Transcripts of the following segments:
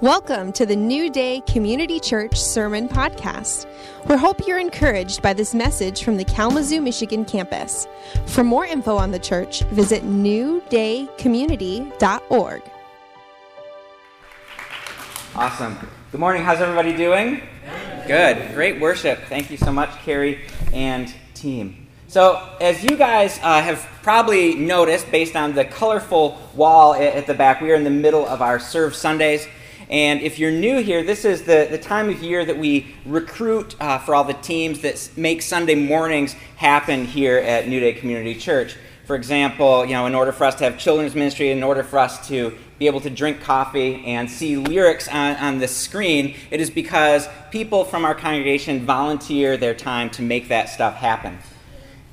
Welcome to the New Day Community Church Sermon Podcast. We hope you're encouraged by this message from the Kalamazoo, Michigan campus. For more info on the church, visit newdaycommunity.org. Awesome. Good morning. How's everybody doing? Good. Great worship. Thank you so much, Carrie and team. So, as you guys uh, have probably noticed, based on the colorful wall at the back, we are in the middle of our Serve Sundays. And if you're new here, this is the, the time of year that we recruit uh, for all the teams that make Sunday mornings happen here at New Day Community Church. For example, you know, in order for us to have children's ministry, in order for us to be able to drink coffee and see lyrics on, on the screen, it is because people from our congregation volunteer their time to make that stuff happen.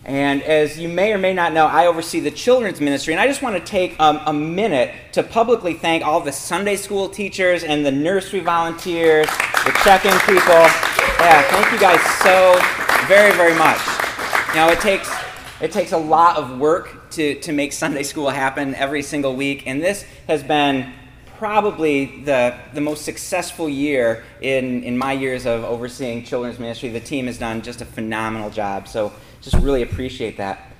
And as you may or may not know, I oversee the children's ministry, and I just want to take um, a minute to publicly thank all the Sunday school teachers and the nursery volunteers, the check in people. Yeah, thank you guys so very, very much. Now, it takes, it takes a lot of work to, to make Sunday school happen every single week, and this has been probably the, the most successful year in, in my years of overseeing children's ministry. The team has done just a phenomenal job. So just really appreciate that.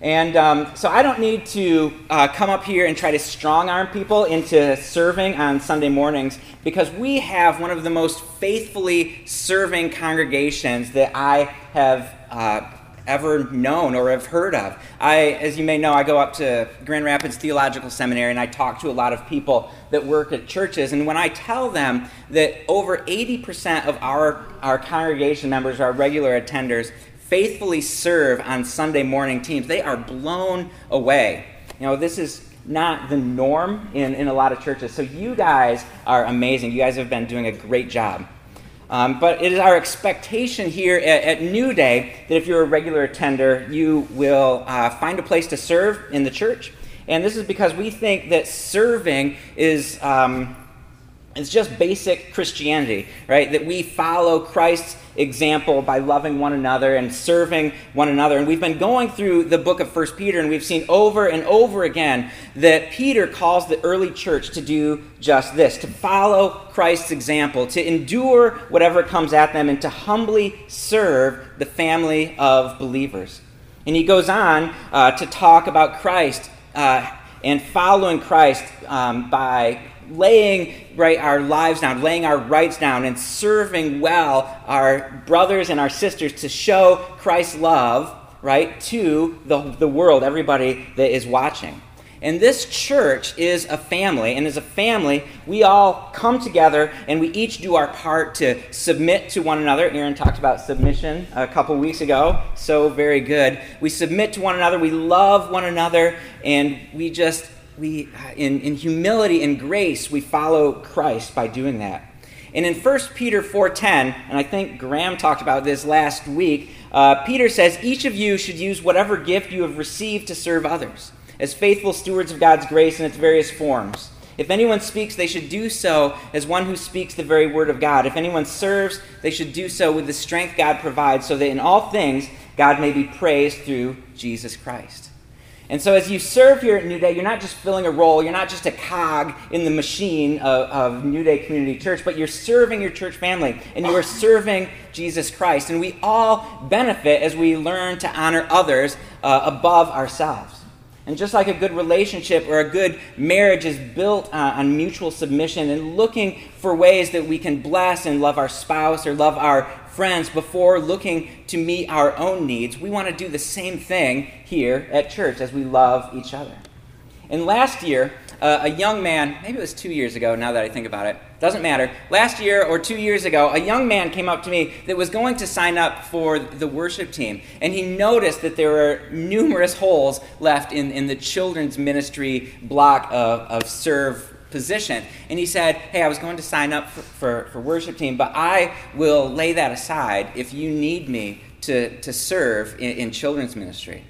And um, so I don't need to uh, come up here and try to strong arm people into serving on Sunday mornings because we have one of the most faithfully serving congregations that I have uh, ever known or have heard of. I, as you may know, I go up to Grand Rapids Theological Seminary and I talk to a lot of people that work at churches. And when I tell them that over 80% of our, our congregation members, our regular attenders, faithfully serve on Sunday morning teams, they are blown away. You know, this is not the norm in, in a lot of churches. So you guys are amazing. You guys have been doing a great job. Um, but it is our expectation here at, at, New Day that if you're a regular attender, you will uh, find a place to serve in the church. And this is because we think that serving is. Um, it's just basic Christianity, right? That we follow Christ's example by loving one another and serving one another. And we've been going through the book of First Peter, and we've seen over and over again that Peter calls the early church to do just this to follow Christ's example, to endure whatever comes at them, and to humbly serve the family of believers. And he goes on uh, to talk about Christ uh, and following Christ um, by laying right our lives down, laying our rights down, and serving well our brothers and our sisters to show Christ's love, right, to the, the world, everybody that is watching. And this church is a family, and as a family, we all come together and we each do our part to submit to one another. Aaron talked about submission a couple weeks ago, so very good. We submit to one another, we love one another, and we just we, in, in humility and grace, we follow Christ by doing that. And in 1 Peter 4.10, and I think Graham talked about this last week, uh, Peter says, Each of you should use whatever gift you have received to serve others, as faithful stewards of God's grace in its various forms. If anyone speaks, they should do so as one who speaks the very word of God. If anyone serves, they should do so with the strength God provides, so that in all things God may be praised through Jesus Christ. And so, as you serve here at New Day, you're not just filling a role, you're not just a cog in the machine of, of, New Day Community Church, but you're serving your church family and you are serving Jesus Christ. And we all benefit as we learn to honor others uh, above ourselves. And just like a good relationship or a good marriage is built on mutual submission and looking for ways that we can bless and love our spouse or love our friends before looking to meet our own needs, we want to do the same thing here at church as we love each other. And last year, uh, a young man, maybe it was two years ago now that I think about it, doesn't matter. Last year or two years ago, a young man came up to me that was going to sign up for the worship team. And he noticed that there were numerous holes left in, in the children's ministry block of, of serve position. And he said, Hey, I was going to sign up for, for, for, worship team, but I will lay that aside if you need me to, to serve in, in children's ministry.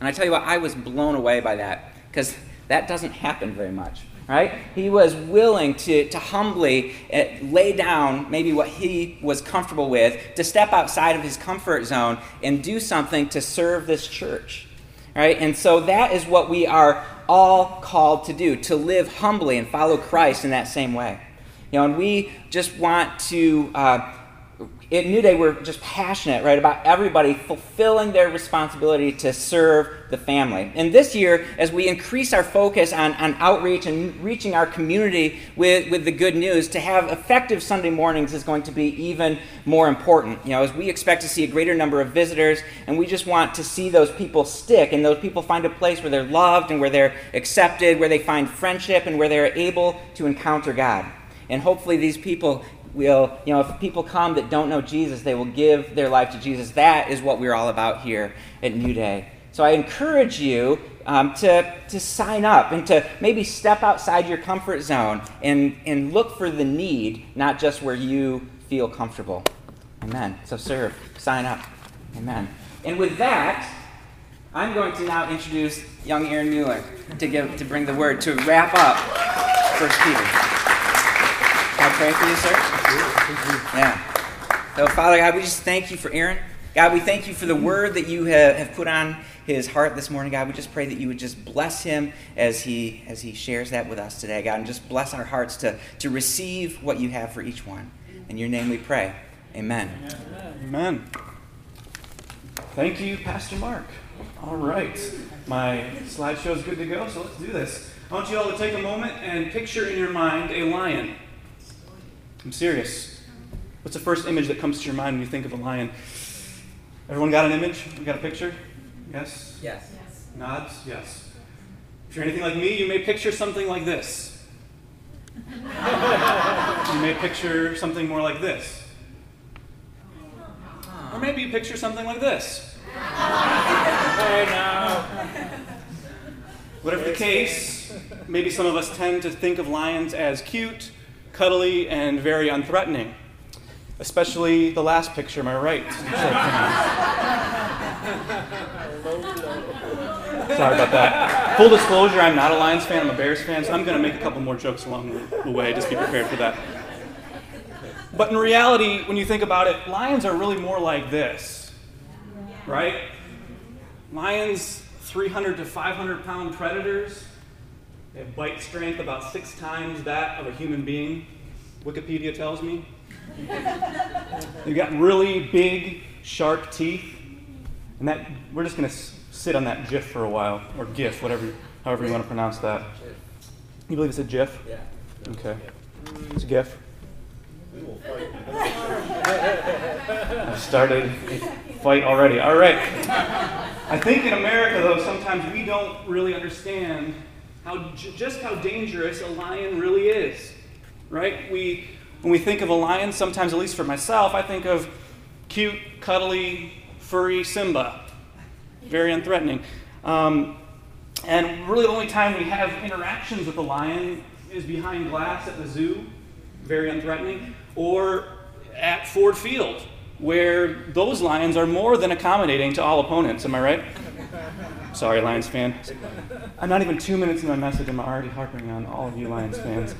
And I tell you what, I was blown away by that because that doesn't happen very much. Right? He was willing to, to humbly uh, lay down maybe what he was comfortable with, to step outside of his comfort zone and do something to serve this church. Right? And so that is what we are all called to do, to live humbly and follow Christ in that same way. You know, and we just want to. Uh, at New Day, we're just passionate, right, about everybody fulfilling their responsibility to serve the family. And this year, as we increase our focus on, on outreach and reaching our community with, with the good news, to have effective Sunday mornings is going to be even more important. You know, as we expect to see a greater number of visitors, and we just want to see those people stick and those people find a place where they're loved and where they're accepted, where they find friendship, and where they're able to encounter God. And hopefully, these people will, you know, if people come that don't know Jesus, they will give their life to Jesus. That is what we're all about here at New Day. So I encourage you um, to, to sign up and to maybe step outside your comfort zone and, and look for the need, not just where you feel comfortable. Amen. So serve, sign up. Amen. And with that, I'm going to now introduce young Aaron Mueller to, give, to bring the word to wrap up First Peter. Pray for you, sir? Yeah. So, Father God, we just thank you for Aaron. God, we thank you for the word that you have put on his heart this morning, God. We just pray that you would just bless him as he as he shares that with us today, God, and just bless our hearts to, to receive what you have for each one. In your name we pray. Amen. Amen. Thank you, Pastor Mark. All right. My slideshow is good to go, so let's do this. I want you all to take a moment and picture in your mind a lion. I'm serious. What's the first image that comes to your mind when you think of a lion? Everyone got an image? You got a picture? Yes? Yes. yes. Nods? Yes. If you're anything like me, you may picture something like this. you may picture something more like this. Or maybe you picture something like this. oh no. Whatever the case, maybe some of us tend to think of lions as cute cuddly, and very unthreatening. Especially the last picture, my right. Sorry about that. Full disclosure, I'm not a Lions fan, I'm a Bears fan, so I'm going to make a couple more jokes along the way. Just be prepared for that. But in reality, when you think about it, lions are really more like this, right? Lions, 300 to 500 pound predators, they have bite strength about six times that of a human being, Wikipedia tells me. They've got really big, sharp teeth. And that we're just going to sit on that GIF for a while, or GIF, whatever, however you want to pronounce that. You believe it's a GIF? Yeah. Okay. It's a GIF. I've started a fight already. All right. I think in America, though, sometimes we don't really understand how, just how dangerous a lion really is. Right? We, when we think of a lion, sometimes, at least for myself, I think of cute, cuddly, furry Simba. Very unthreatening. Um, and really, the only time we have interactions with a lion is behind glass at the zoo, very unthreatening, or at Ford Field, where those lions are more than accommodating to all opponents. Am I right? Sorry, Lions fan. I'm not even two minutes in my message, and I'm already harping on all of you Lions fans.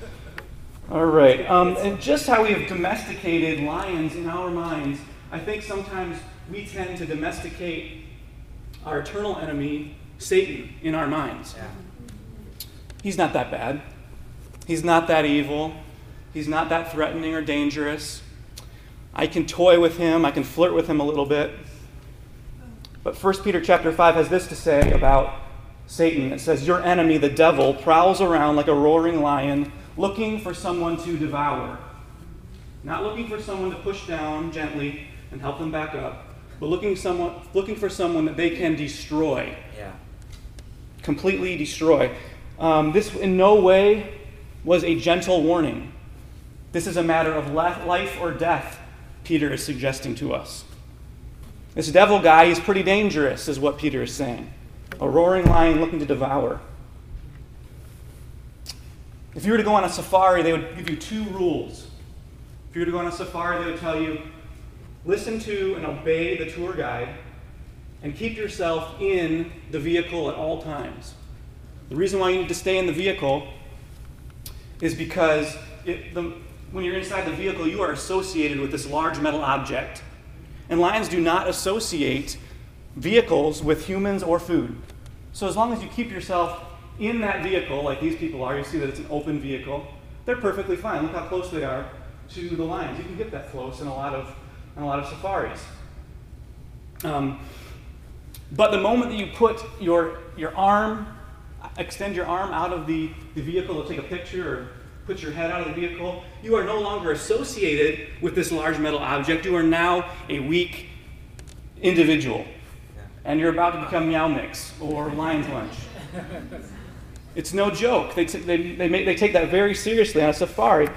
All right. Um, and just how we have domesticated lions in our minds, I think sometimes we tend to domesticate our eternal enemy, Satan, in our minds. He's not that bad. He's not that evil. He's not that threatening or dangerous. I can toy with him. I can flirt with him a little bit. But 1 Peter chapter 5 has this to say about Satan. It says, Your enemy, the devil, prowls around like a roaring lion, looking for someone to devour. Not looking for someone to push down gently and help them back up, but looking, someone, looking for someone that they can destroy. Yeah. Completely destroy. Um, this in no way was a gentle warning. This is a matter of life or death, Peter is suggesting to us. This devil guy, he's pretty dangerous, is what Peter is saying. A roaring lion looking to devour. If you were to go on a safari, they would give you two rules. If you were to go on a safari, they would tell you listen to and obey the tour guide and keep yourself in the vehicle at all times. The reason why you need to stay in the vehicle is because it, the, when you're inside the vehicle, you are associated with this large metal object and lions do not associate vehicles with humans or food. So as long as you keep yourself in that vehicle, like these people are, you see that it's an open vehicle, they're perfectly fine. Look how close they are to the lions. You can get that close in a lot of, in a lot of safaris. Um, but the moment that you put your, your arm, extend your arm out of the, the vehicle to take a picture or put your head out of the vehicle, you are no longer associated with this large metal object. You are now a weak individual. And you're about to become Meow Mix or Lion's Lunch. It's no joke. They, t- they, they, make, they take that very seriously on a safari.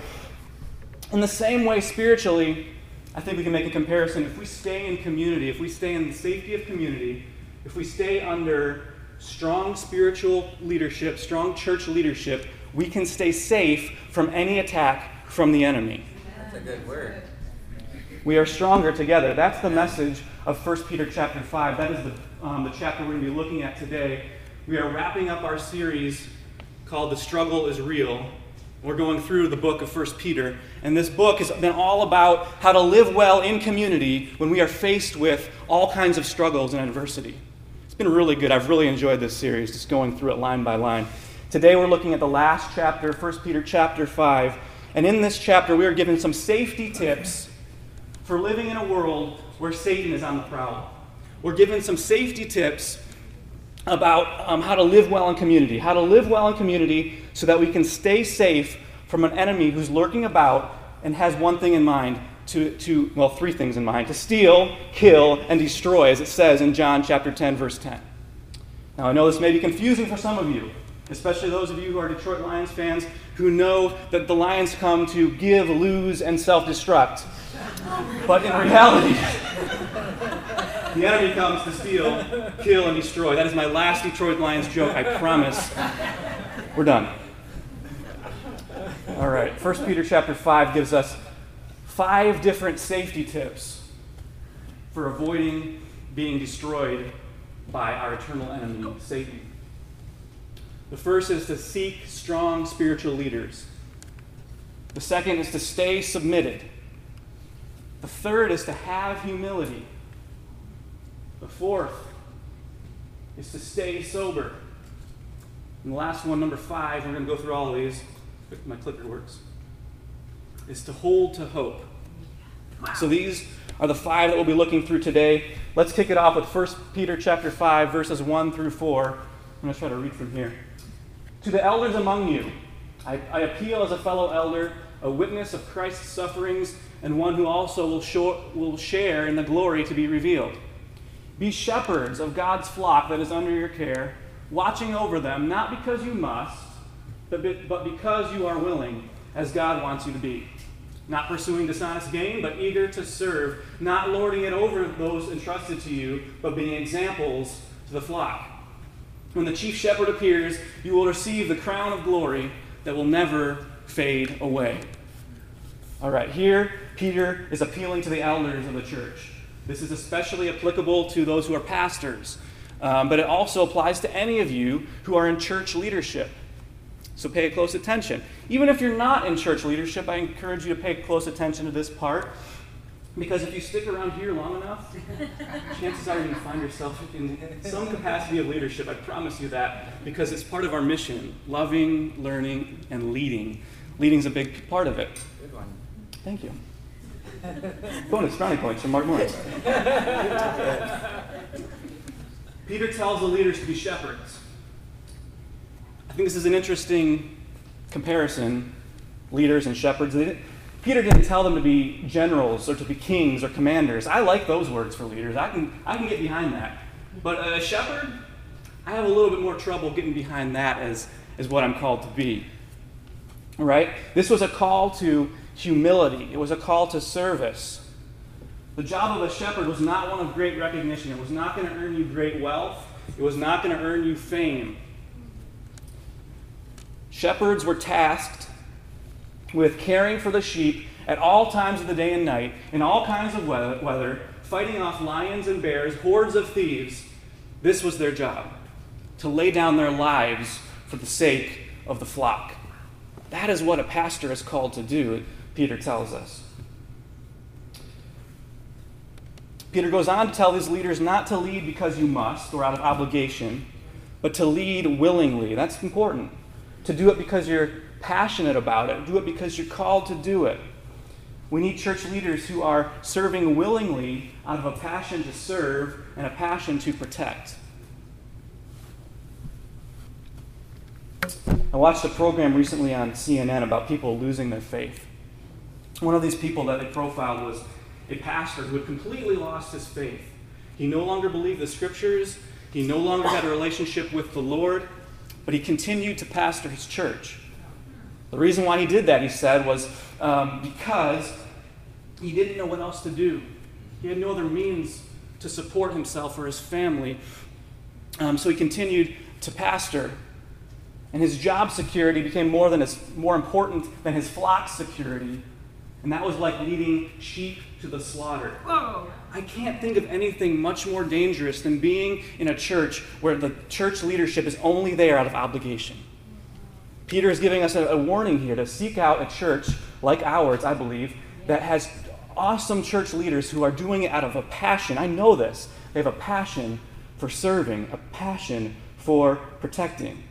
In the same way, spiritually, I think we can make a comparison. If we stay in community, if we stay in the safety of community, if we stay under strong spiritual leadership, strong church leadership, we can stay safe from any attack from the enemy. That's a good word. We are stronger together. That's the message of 1 Peter chapter 5. That is the, um, the chapter we're going to be looking at today. We are wrapping up our series called The Struggle is Real. We're going through the book of 1 Peter, and this book has been all about how to live well in community when we are faced with all kinds of struggles and adversity. It's been really good. I've really enjoyed this series, just going through it line by line. Today we're looking at the last chapter, 1 Peter chapter 5, and in this chapter we are given some safety tips for living in a world where Satan is on the prowl. We're given some safety tips about um, how to live well in community, how to live well in community so that we can stay safe from an enemy who's lurking about and has one thing in mind to, to well, three things in mind to steal, kill, and destroy, as it says in John chapter 10, verse 10. Now, I know this may be confusing for some of you, especially those of you who are Detroit Lions fans who know that the Lions come to give, lose, and self destruct. But in reality, the enemy comes to steal, kill, and destroy. That is my last Detroit Lions joke, I promise. We're done. All right, 1 Peter chapter 5 gives us five different safety tips for avoiding being destroyed by our eternal enemy, Satan. The first is to seek strong spiritual leaders. The second is to stay submitted. The third is to have humility. The fourth is to stay sober. And the last one, number five, we're going to go through all of these. My clicker works. Is to hold to hope. So these are the five that we'll be looking through today. Let's kick it off with 1 Peter chapter 5, verses 1 through 4. I'm going to try to read from here. To the elders among you, I, I appeal as a fellow elder, a witness of Christ's sufferings, and one who also will, show, will share in the glory to be revealed. Be shepherds of God's flock that is under your care, watching over them, not because you must, but, but because you are willing, as God wants you to be. Not pursuing dishonest gain, but eager to serve, not lording it over those entrusted to you, but being examples to the flock. When the chief shepherd appears, you will receive the crown of glory that will never fade away. All right, here Peter is appealing to the elders of the church. This is especially applicable to those who are pastors, um, but it also applies to any of you who are in church leadership. So pay close attention. Even if you're not in church leadership, I encourage you to pay close attention to this part. Because if you stick around here long enough, chances are you're going to find yourself in some capacity of leadership. I promise you that, because it's part of our mission loving, learning, and leading. Leading's a big part of it. Good one. Thank you. Bonus brownie points from Mark Morris. Peter tells the leaders to be shepherds. I think this is an interesting comparison leaders and shepherds. Peter didn't tell them to be generals or to be kings or commanders. I like those words for leaders. I can, I can get behind that. But a shepherd, I have a little bit more trouble getting behind that as, as what I'm called to be. Right? This was a call to humility, it was a call to service. The job of a shepherd was not one of great recognition, it was not going to earn you great wealth, it was not going to earn you fame. Shepherds were tasked with caring for the sheep at all times of the day and night, in all kinds of weather, fighting off lions and bears, hordes of thieves. This was their job to lay down their lives for the sake of the flock. That is what a pastor is called to do, Peter tells us. Peter goes on to tell his leaders not to lead because you must or out of obligation, but to lead willingly. That's important. To do it because you're passionate about it. Do it because you're called to do it. We need church leaders who are serving willingly out of a passion to serve and a passion to protect. I watched a program recently on CNN about people losing their faith. One of these people that they profiled was a pastor who had completely lost his faith. He no longer believed the scriptures, he no longer had a relationship with the Lord, but he continued to pastor his church. The reason why he did that, he said, was um, because he didn't know what else to do. He had no other means to support himself or his family. Um, so he continued to pastor. And his job security became more, than his, more important than his flock security. And that was like leading sheep to the slaughter. Whoa. I can't think of anything much more dangerous than being in a church where the church leadership is only there out of obligation. Peter is giving us a, a warning here to seek out a church like ours, I believe, that has awesome church leaders who are doing it out of a passion. I know this. They have a passion for serving, a passion for protecting.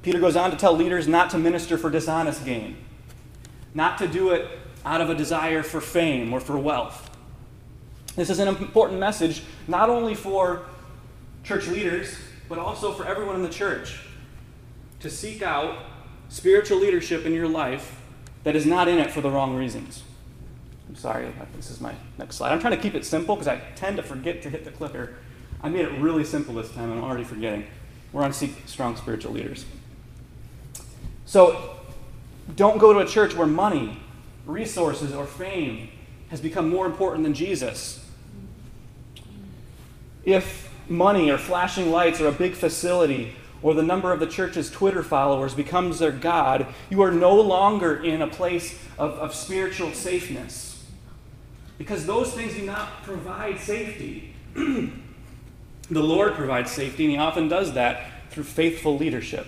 Peter goes on to tell leaders not to minister for dishonest gain, not to do it out of a desire for fame or for wealth. This is an important message not only for church leaders, but also for everyone in the church to seek out spiritual leadership in your life that is not in it for the wrong reasons. I'm sorry, this is my next slide. I'm trying to keep it simple because I tend to forget to hit the clicker. I made it really simple this time, I'm already forgetting. We're on Seek Strong Spiritual Leaders. So don't go to a church where money, resources, or fame has become more important than Jesus. If money or flashing lights or a big facility or the number of the church's Twitter followers becomes their God, you are no longer in a place of, of spiritual safeness. Because those things do not provide safety. the Lord provides safety, and He often does that through faithful leadership.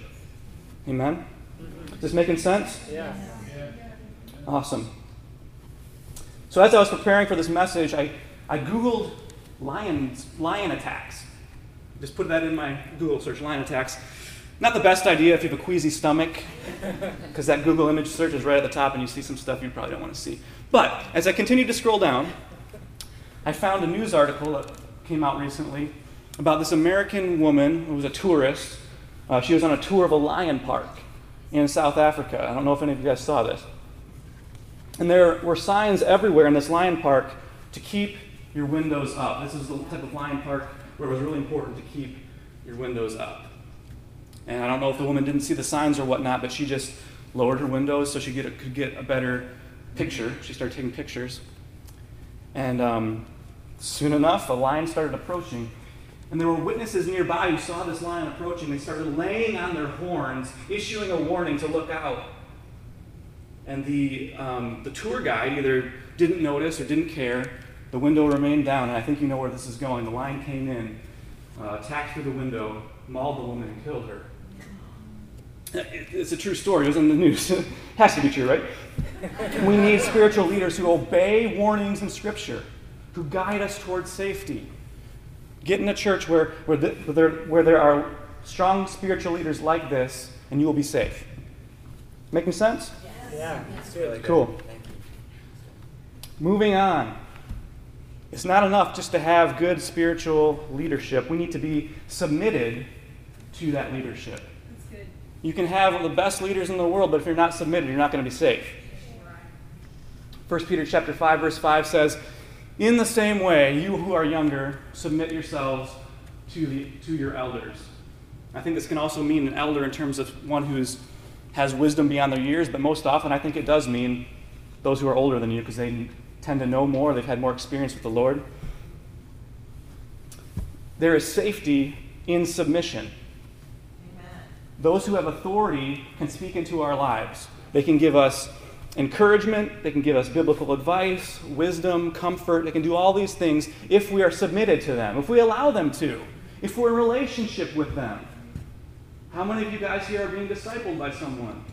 Amen? Is this making sense? Yeah. Awesome. So as I was preparing for this message, I, I Googled lions, lion attacks. Just put that in my Google search, lion attacks. Not the best idea if you have a queasy stomach, because that Google image search is right at the top and you see some stuff you probably don't want to see. But as I continued to scroll down, I found a news article that came out recently about this American woman who was a tourist. Uh, she was on a tour of a lion park in South Africa. I don't know if any of you guys saw this. And there were signs everywhere in this lion park to keep your windows up. This is the type of lion park where it was really important to keep your windows up. And I don't know if the woman didn't see the signs or whatnot, but she just lowered her windows so she get a, could get a better picture. She started taking pictures. And um, soon enough, a lion started approaching. And there were witnesses nearby who saw this lion approaching. They started laying on their horns, issuing a warning to look out. And the, um, the tour guide either didn't notice or didn't care. The window remained down, and I think you know where this is going. The lion came in, uh, attacked through the window, mauled the woman, and killed her. It's a true story. It was in the news. it has to be true, right? we need spiritual leaders who obey warnings in Scripture, who guide us towards safety. Get in a church where, where, the, where, there, where there are strong spiritual leaders like this, and you will be safe. Making sense? Yeah, it's really good. Cool. Moving on. It's not enough just to have good spiritual leadership. We need to be submitted to that leadership. You can have the best leaders in the world, but if you're not submitted, you're not going to be safe. 1 Peter chapter 5 verse 5 says, "In the same way, you who are younger, submit yourselves to the to your elders." I think this can also mean an elder in terms of one who's has wisdom beyond their years, but most often I think it does mean those who are older than you because they tend to know more, they've had more experience with the Lord. There is safety in submission. Those who have authority can speak into our lives. They can give us encouragement, they can give us biblical advice, wisdom, comfort. They can do all these things if we are submitted to them, if we allow them to, if we're in relationship with them. How many of you guys here are being discipled by someone?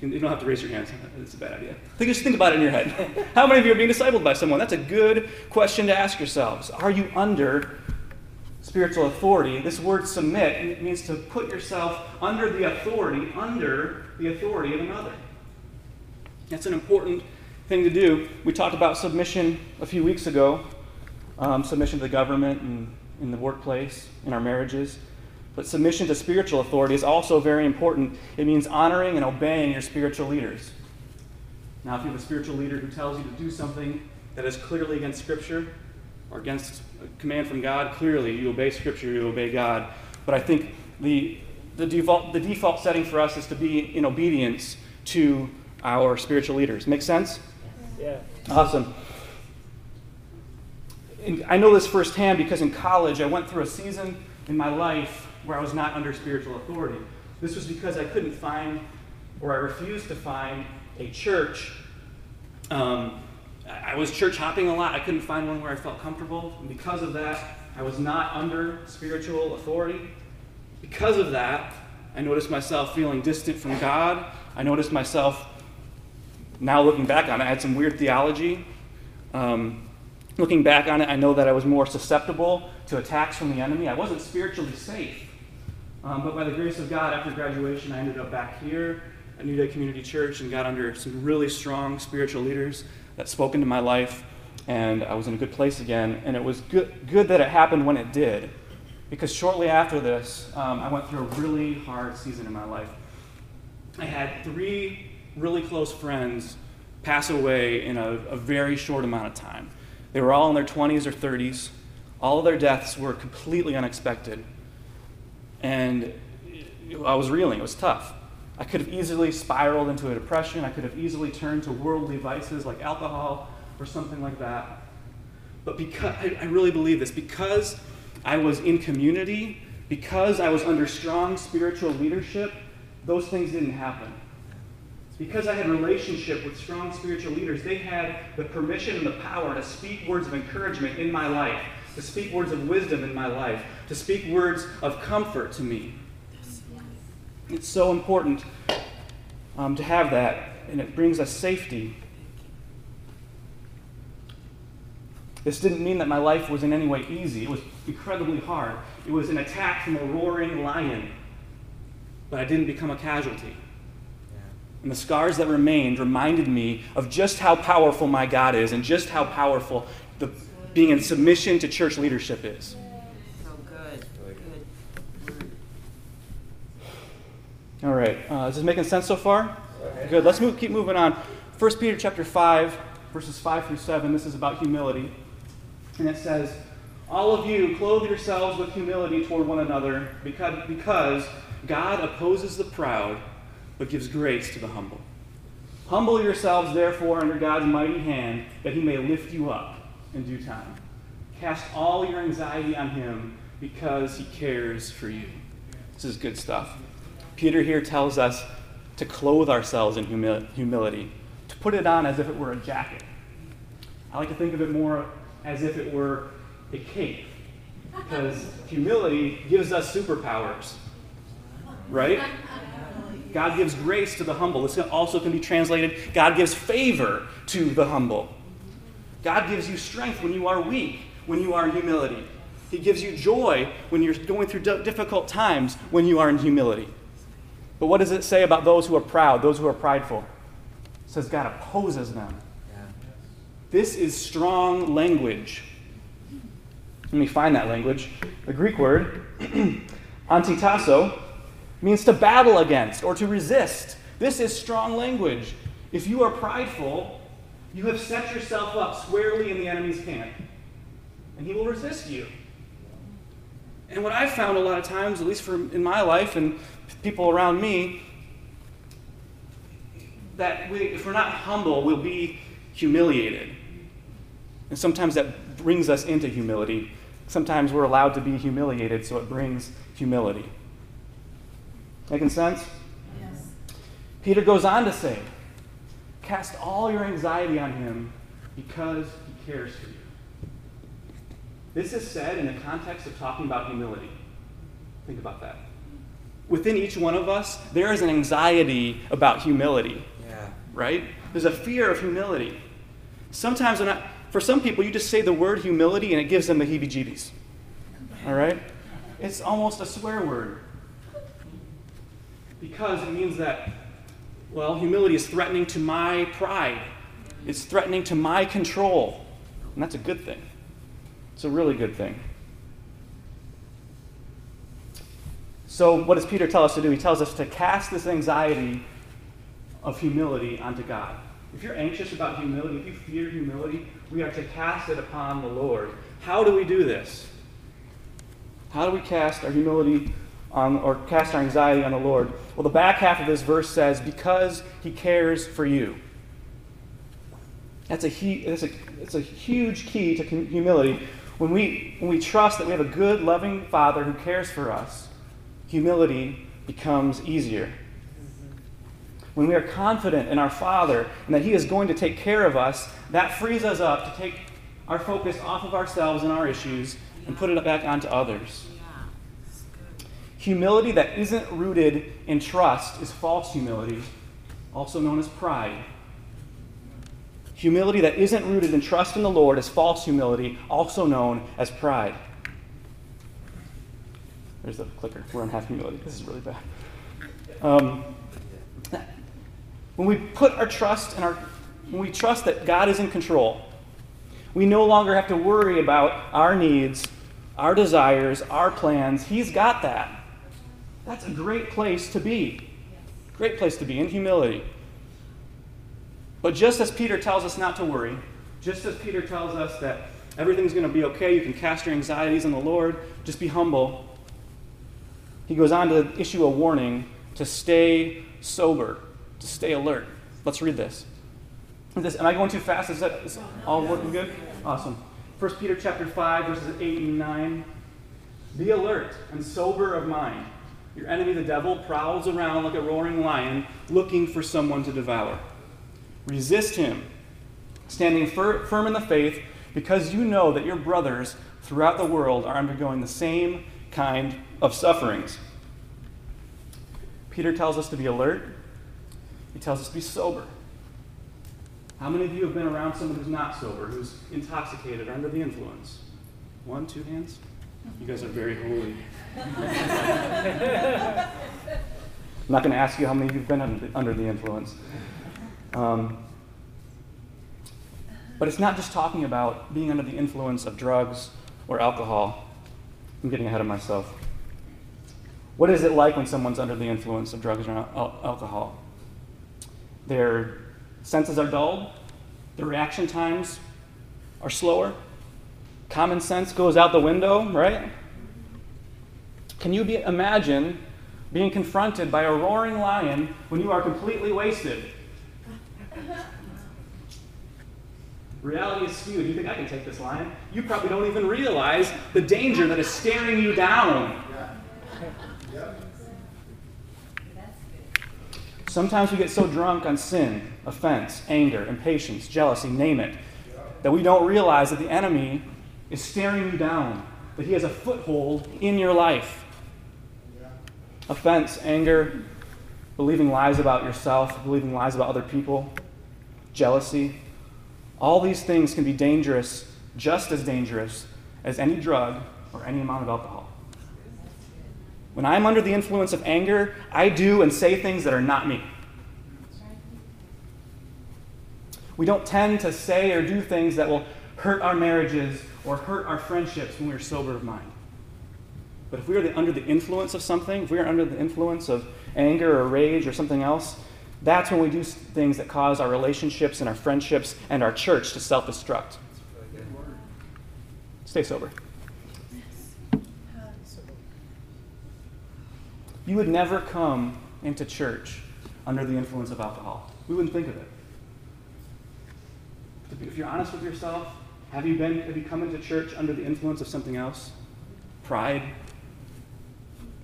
You, don't have to raise your hands. It's a bad idea. Think, just think about it in your head. How many of you are being discipled by someone? That's a good question to ask yourselves. Are you under spiritual authority, this word submit means to put yourself under the authority, under the authority of another. That's an important thing to do. We talked about submission a few weeks ago um, submission to the government and in the workplace, in our marriages. But submission to spiritual authority is also very important. It means honoring and obeying your spiritual leaders. Now, if you have a spiritual leader who tells you to do something that is clearly against Scripture or against a command from God, clearly you obey Scripture, you obey God. But I think the, the, default, the default setting for us is to be in obedience to our spiritual leaders. Make sense? Yeah. Awesome. And I know this firsthand because in college I went through a season in my life where I was not under spiritual authority. This was because I couldn't find, or I refused to find, a church. Um, I was church hopping a lot. I couldn't find one where I felt comfortable. And because of that, I was not under spiritual authority. Because of that, I noticed myself feeling distant from God. I noticed myself, now looking back on it, I had some weird theology. Um, looking back on it, I know that I was more susceptible to attacks from the enemy. I wasn't spiritually safe. Um, but by the grace of God, after graduation, I ended up back here at New Day Community Church and got under some really strong spiritual leaders that spoke into my life. And I was in a good place again. And it was good, good that it happened when it did. Because shortly after this, um, I went through a really hard season in my life. I had three really close friends pass away in a, a very short amount of time. They were all in their 20s or 30s. All of their deaths were completely unexpected. And I was reeling. It was tough. I could have easily spiraled into a depression. I could have easily turned to worldly vices like alcohol or something like that. But because I, I really believe this, because I was in community, because I was under strong spiritual leadership, those things didn't happen. Because I had a relationship with strong spiritual leaders. They had the permission and the power to speak words of encouragement in my life, to speak words of wisdom in my life, to speak words of comfort to me. It's so important um, to have that, and it brings us safety. This didn't mean that my life was in any way easy. It was incredibly hard. It was an attack from a roaring lion, but I didn't become a casualty. And the scars that remained reminded me of just how powerful my God is and just how powerful the, being in submission to church leadership is. So good. good. All right. Uh, is this making sense so far? Good. Let's move, keep moving on. 1 Peter chapter 5, verses 5 through 7. This is about humility. And it says, All of you clothe yourselves with humility toward one another, because, because God opposes the proud, but gives grace to the humble. Humble yourselves, therefore, under God's mighty hand, that he may lift you up in due time. Cast all your anxiety on him, because he cares for you. This is good stuff. Peter here tells us to clothe ourselves in humi- humility, to put it on as if it were a jacket. I like to think of it more as if it were a cape, because humility gives us superpowers, right? God gives grace to the humble. This also can be translated God gives favor to the humble. God gives you strength when you are weak, when you are in humility. He gives you joy when you're going through difficult times when you are in humility. But what does it say about those who are proud, those who are prideful? It says God opposes them. This is strong language. Let me find that language. The Greek word, antitasso, means to battle against or to resist. This is strong language. If you are prideful, you have set yourself up squarely in the enemy's camp, and he will resist you. And what I've found a lot of times, at least for in my life and people around me, that we, if we're not humble, we'll be humiliated. And sometimes that brings us into humility. Sometimes we're allowed to be humiliated, so it brings humility. Making sense? Yes. Peter goes on to say, Cast all your anxiety on him because he cares for you. This is said in the context of talking about humility. Think about that. Within each one of us, there is an anxiety about humility. Yeah. Right? There's a fear of humility. Sometimes, I, for some people, you just say the word humility and it gives them the heebie jeebies. All right? It's almost a swear word. Because it means that, well, humility is threatening to my pride, it's threatening to my control. And that's a good thing. It's a really good thing. So, what does Peter tell us to do? He tells us to cast this anxiety of humility onto God. If you're anxious about humility, if you fear humility, we are to cast it upon the Lord. How do we do this? How do we cast our humility on, or cast our anxiety on the Lord? Well, the back half of this verse says, because he cares for you. That's a, that's a, that's a huge key to humility. When we, when we trust that we have a good, loving Father who cares for us, humility becomes easier. Mm-hmm. When we are confident in our Father and that He is going to take care of us, that frees us up to take our focus off of ourselves and our issues and put it back onto others. Humility that isn't rooted in trust is false humility, also known as pride. Humility that isn't rooted in trust in the Lord is false humility, also known as pride. There's the clicker. We're on half humility. This is really bad. Um, when we put our trust in our, when we trust that God is in control, we no longer have to worry about our needs, our desires, our plans. He's got that. That's a great place to be. Great place to be in humility. But just as Peter tells us not to worry, just as Peter tells us that everything's going to be okay, you can cast your anxieties on the Lord, just be humble, he goes on to issue a warning to stay sober, to stay alert. Let's read this. this am I going too fast? Is that is all working good? Awesome. 1 Peter chapter 5, verses 8 and 9. Be alert and sober of mind. Your enemy, the devil, prowls around like a roaring lion looking for someone to devour. Resist him, standing fir- firm in the faith, because you know that your brothers throughout the world are undergoing the same kind of sufferings. Peter tells us to be alert, he tells us to be sober. How many of you have been around someone who's not sober, who's intoxicated, or under the influence? One, two hands? You guys are very holy. I'm not going to ask you how many of you have been under the, influence. Um, but it's not just talking about being under the influence of drugs or alcohol. I'm getting ahead of myself. What is it like when someone's under the influence of drugs or al- alcohol? Their senses are dulled, their reaction times are slower, common sense goes out the window, right? Can you be, imagine being confronted by a roaring lion when you are completely wasted? Reality is skewed. You think, I can take this lion? You probably don't even realize the danger that is staring you down. Sometimes we get so drunk on sin, offense, anger, impatience, jealousy, name it, that we don't realize that the enemy is staring you down, that he has a foothold in your life. Offense, anger, believing lies about yourself, believing lies about other people, jealousy, all these things can be dangerous, just as dangerous as any drug or any amount of alcohol. When I'm under the influence of anger, I do and say things that are not me. We don't tend to say or do things that will hurt our marriages or hurt our friendships when we're sober of mind. But if we are the, under the influence of something, if we are under the influence of anger or rage or something else, that's when we do things that cause our relationships and our friendships and our church to self destruct. Stay sober. You would never come into church under the influence of alcohol. We wouldn't think of it. If you're honest with yourself, have you been have you come into church under the influence of something else? Pride,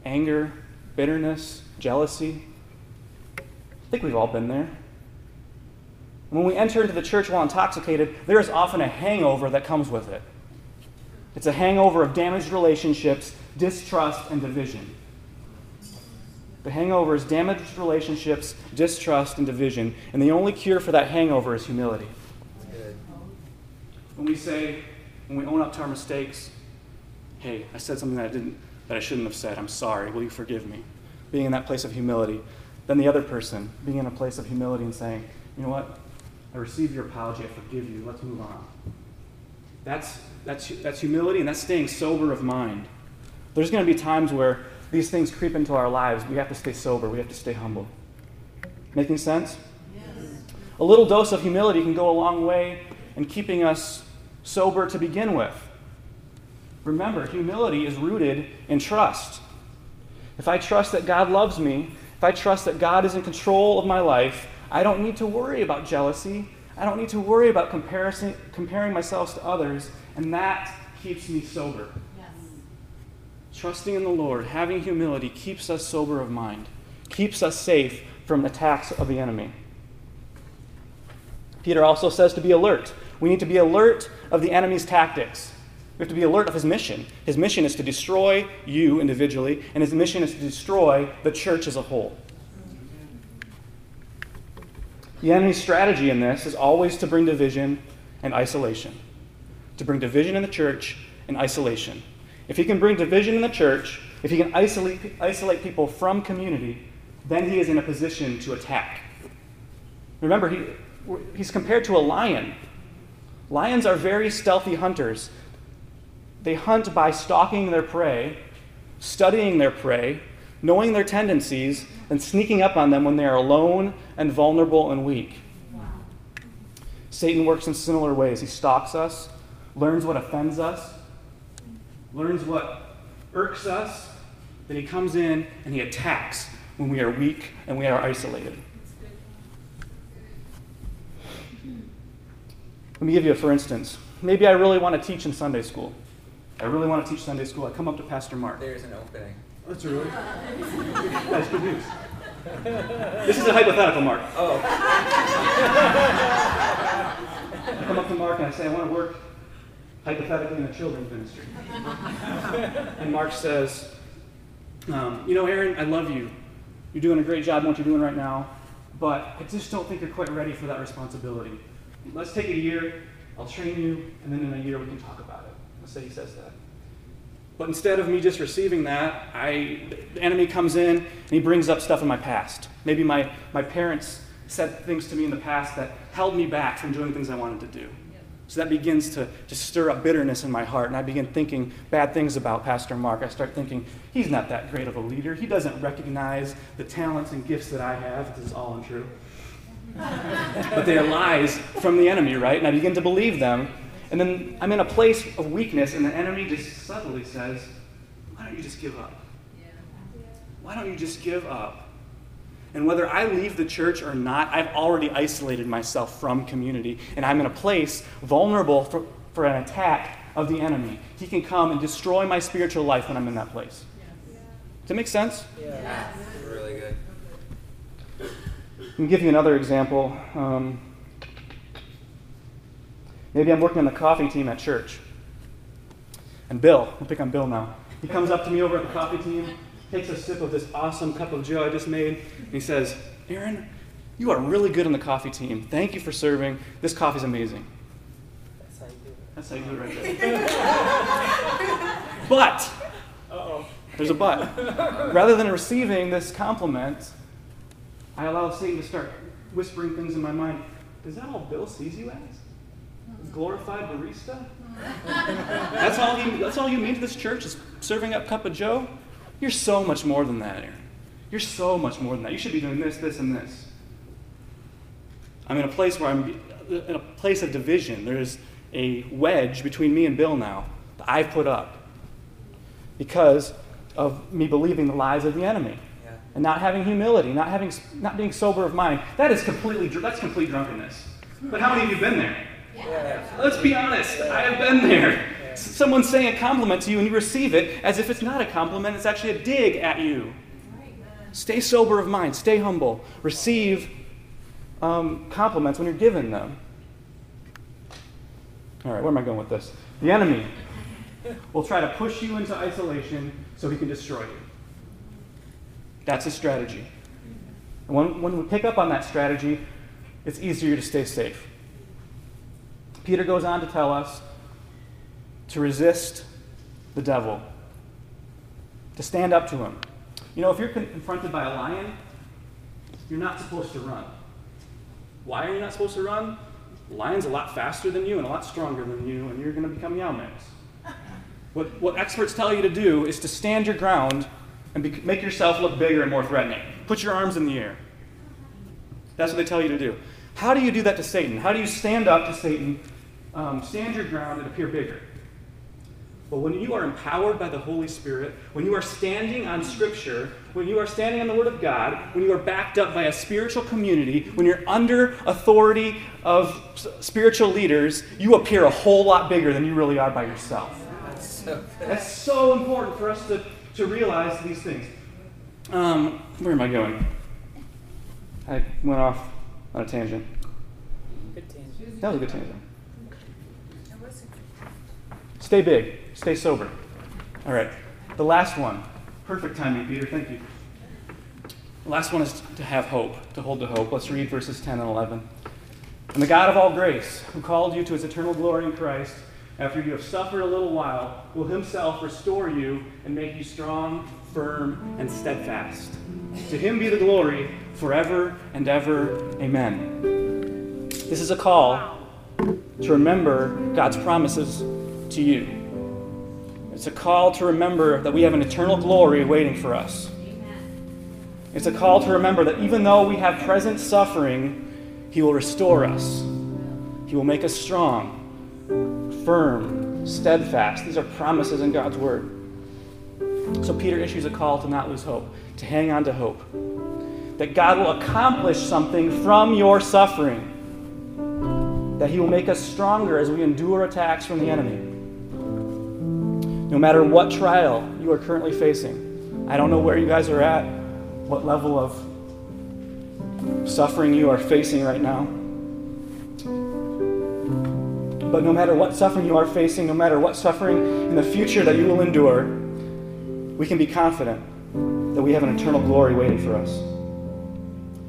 anger, bitterness, jealousy? I think we've all been there. When we enter into the church while intoxicated, there is often a hangover that comes with it. It's a hangover of damaged relationships, distrust, and division. The hangover is damaged relationships, distrust, and division. And the only cure for that hangover is humility. When we say, when we own up to our mistakes, hey, I said something that I didn't that I shouldn't have said. I'm sorry. Will you forgive me? Being in that place of humility. Then the other person being in a place of humility and saying, you know what? I receive your apology. I forgive you. Let's move on. That's, that's, that's humility and that's staying sober of mind. There's going to be times where these things creep into our lives. We have to stay sober. We have to stay humble. Making sense? Yes. A little dose of humility can go a long way in keeping us sober to begin with. Remember, humility is rooted in trust. If I trust that God loves me, if I trust that God is in control of my life, I don't need to worry about jealousy. I don't need to worry about comparison, comparing myself to others, and that keeps me sober. Yes. Trusting in the Lord, having humility, keeps us sober of mind, keeps us safe from attacks of the enemy. Peter also says to be alert. We need to be alert of the enemy's tactics. We have to be alert of his mission. His mission is to destroy you individually, and his mission is to destroy the church as a whole. The enemy's strategy in this is always to bring division and isolation. To bring division in the church and isolation. If he can bring division in the church, if he can isolate, isolate people from community, then he is in a position to attack. Remember, he, he's compared to a lion. Lions are very stealthy hunters. They hunt by stalking their prey, studying their prey, knowing their tendencies, and sneaking up on them when they are alone and vulnerable and weak. Satan works in similar ways. He stalks us, learns what offends us, learns what irks us, then he comes in and he attacks when we are weak and we are isolated. Let me give you a for instance. Maybe I really want to teach in Sunday school. I really want to teach Sunday school. I come up to Pastor Mark. There's an opening. That's really. That's good news. This is a hypothetical, Mark. Oh. I come up to Mark and I say, I want to work hypothetically in the children's ministry. and Mark says, um, You know, Aaron, I love you. You're doing a great job in what you're doing right now, but I just don't think you're quite ready for that responsibility. Let's take a year, I'll train you, and then in a year we can talk about it. Say he says that. But instead of me just receiving that, I, the enemy comes in and he brings up stuff in my past. Maybe my, my parents said things to me in the past that held me back from doing things I wanted to do. So that begins to, to stir up bitterness in my heart, and I begin thinking bad things about Pastor Mark. I start thinking, he's not that great of a leader. He doesn't recognize the talents and gifts that I have. This is all untrue. but they are lies from the enemy, right? And I begin to believe them. And then I'm in a place of weakness, and the enemy just subtly says, Why don't you just give up? Why don't you just give up? And whether I leave the church or not, I've already isolated myself from community, and I'm in a place vulnerable for, for an attack of the enemy. He can come and destroy my spiritual life when I'm in that place. Does that make sense? Yeah. Really good. Let me give you another example. Um, maybe I'm working on the coffee team at church. And Bill, we'll pick on Bill now. He comes up to me over at the coffee team, takes a sip of this awesome cup of joe I just made, and he says, Aaron, you are really good on the coffee team. Thank you for serving. This coffee's amazing. That's how you do it. That's how you do it right there. but, Uh-oh. there's a but. Rather than receiving this compliment, I allow Satan to start whispering things in my mind. Is that all Bill sees you as? Glorified barista? that's all you that's all you mean to this church is serving up cup of joe? You're so much more than that, Aaron. You're so much more than that. You should be doing this, this, and this. I'm in a place where I'm in a place of division. There's a wedge between me and Bill now that I've put up because of me believing the lies of the enemy and not having humility, not having, not being sober of mind. That is completely, that's complete drunkenness. But how many of you have been there? Let's be honest. I have been there. Someone saying a compliment to you and you receive it as if it's not a compliment, it's actually a dig at you. Stay sober of mind, stay humble, receive um, compliments when you're given them. All right, where am I going with this? The enemy will try to push you into isolation so he can destroy you. That's a strategy. And when, when we pick up on that strategy, it's easier to stay safe. Peter goes on to tell us to resist the devil, to stand up to him. You know, if you're confronted by a lion, you're not supposed to run. Why are you not supposed to run? The lion's a lot faster than you and a lot stronger than you, and you're going to become Yao. What, what experts tell you to do is to stand your ground and be, make yourself look bigger and more threatening. Put your arms in the air. That's what they tell you to do. How do you do that to Satan? How do you stand up to Satan, um, stand your ground, and appear bigger? Well, when you are empowered by the Holy Spirit, when you are standing on Scripture, when you are standing on the Word of God, when you are backed up by a spiritual community, when you're under authority of spiritual leaders, you appear a whole lot bigger than you really are by yourself. That's so important for us to, to realize these things. Um, where am I going? I went off on a tangent. Good tangent. That was a good tangent. Stay big. Stay sober. All right. The last one. Perfect timing, Peter. Thank you. The last one is to have hope, to hold to hope. Let's read verses 10 and 11. And the God of all grace, who called you to his eternal glory in Christ, after you have suffered a little while, will himself restore you and make you strong, firm, and steadfast. To him be the glory forever and ever. Amen. This is a call to remember God's promises to you. It's a call to remember that we have an eternal glory waiting for us. It's a call to remember that even though we have present suffering, He will restore us. He will make us strong, firm, steadfast. These are promises in God's Word. So Peter issues a call to not lose hope, to hang on to hope. That God will accomplish something from your suffering. That He will make us stronger as we endure attacks from the enemy. No matter what trial you are currently facing, I don't know where you guys are at, what level of suffering you are facing right now. But no matter what suffering you are facing, no matter what suffering in the future that you will endure, we can be confident that we have an eternal glory waiting for us.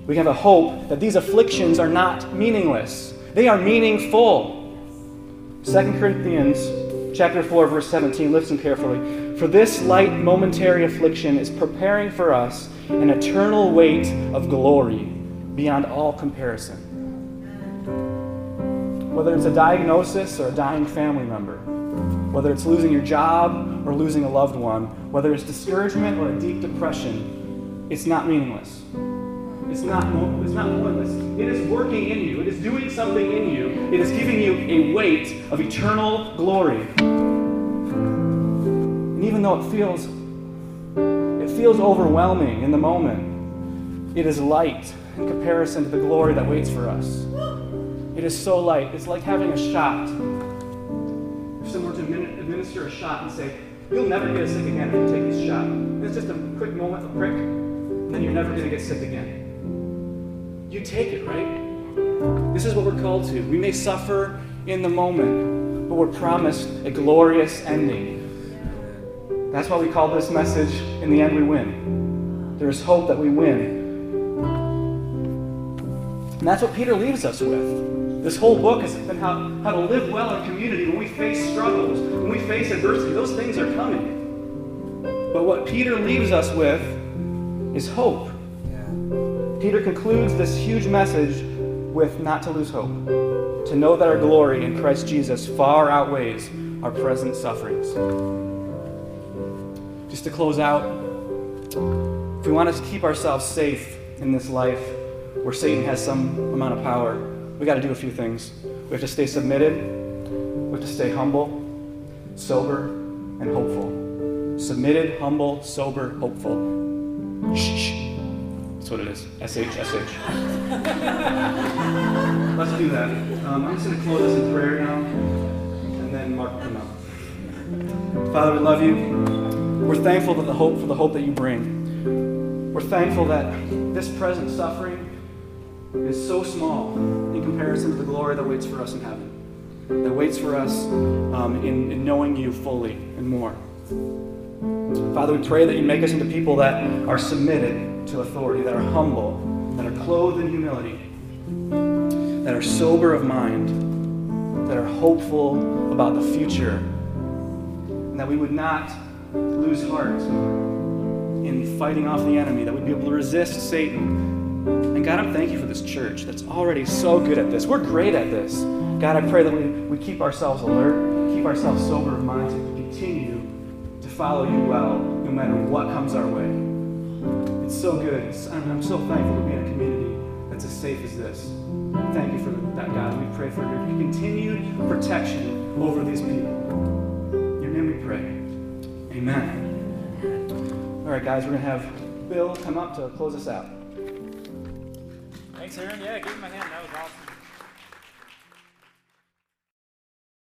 We have a hope that these afflictions are not meaningless, they are meaningful. 2 Corinthians chapter 4 verse 17 listen carefully. For this light momentary affliction is preparing for us an eternal weight of glory beyond all comparison. Whether it's a diagnosis or a dying family member whether it's losing your job or losing a loved one whether it's discouragement or a deep depression it's not meaningless it's not, it's not pointless. It is working in you. It is doing something in you. It is giving you a weight of eternal glory. And even though it feels it feels overwhelming in the moment, it is light in comparison to the glory that waits for us. It is so light. It's like having a shot. If someone were to administer a shot and say, You'll never get sick again if you take this shot. It's just a quick moment, a prick, and then you're never going to get sick again you take it, right? This is what we're called to. We may suffer in the moment, but we're promised a glorious ending. That's why we call this message, In the End We Win. There is hope that we win. And that's what Peter leaves us with. This whole book has been how, how to live well in community when we face struggles, when we face adversity. Those things are coming. But what Peter leaves us with is hope. Peter concludes this huge message with not to lose hope, to know that our glory in Christ Jesus far outweighs our present sufferings. Just to close out, if we want to keep ourselves safe in this life where Satan has some amount of power, we got to do a few things. We have to stay submitted, we have to stay humble, sober, and hopeful. Submitted, humble, sober, hopeful. Shh what it is. SH, SH. Let's do that. Um, I'm just going to close this in prayer now, and then Mark will come up. Father, we love you. We're thankful that the hope for the hope that you bring. We're thankful that this present suffering is so small in comparison to the glory that waits for us in heaven, that waits for us um, in, in knowing you fully and more. Father, we pray that you make us into people that are submitted to authority, that are humble, that are clothed in humility, that are sober of mind, that are hopeful about the future, and that we would not lose heart in fighting off the enemy, that we'd be able to resist Satan. And God, I'm thank you for this church that's already so good at this. We're great at this. God, I pray that we, we keep ourselves alert, keep ourselves sober of mind to continue to follow you well, no matter what comes our way. It's so good. It's, I'm, I'm so thankful to be in a community that's as safe as this. Thank you for that, God. We pray for your continued protection over these people. In your name we pray. Amen. All right, guys, we're going to have Bill come up to close us out. Thanks, Aaron. Yeah, give him a hand. That was awesome.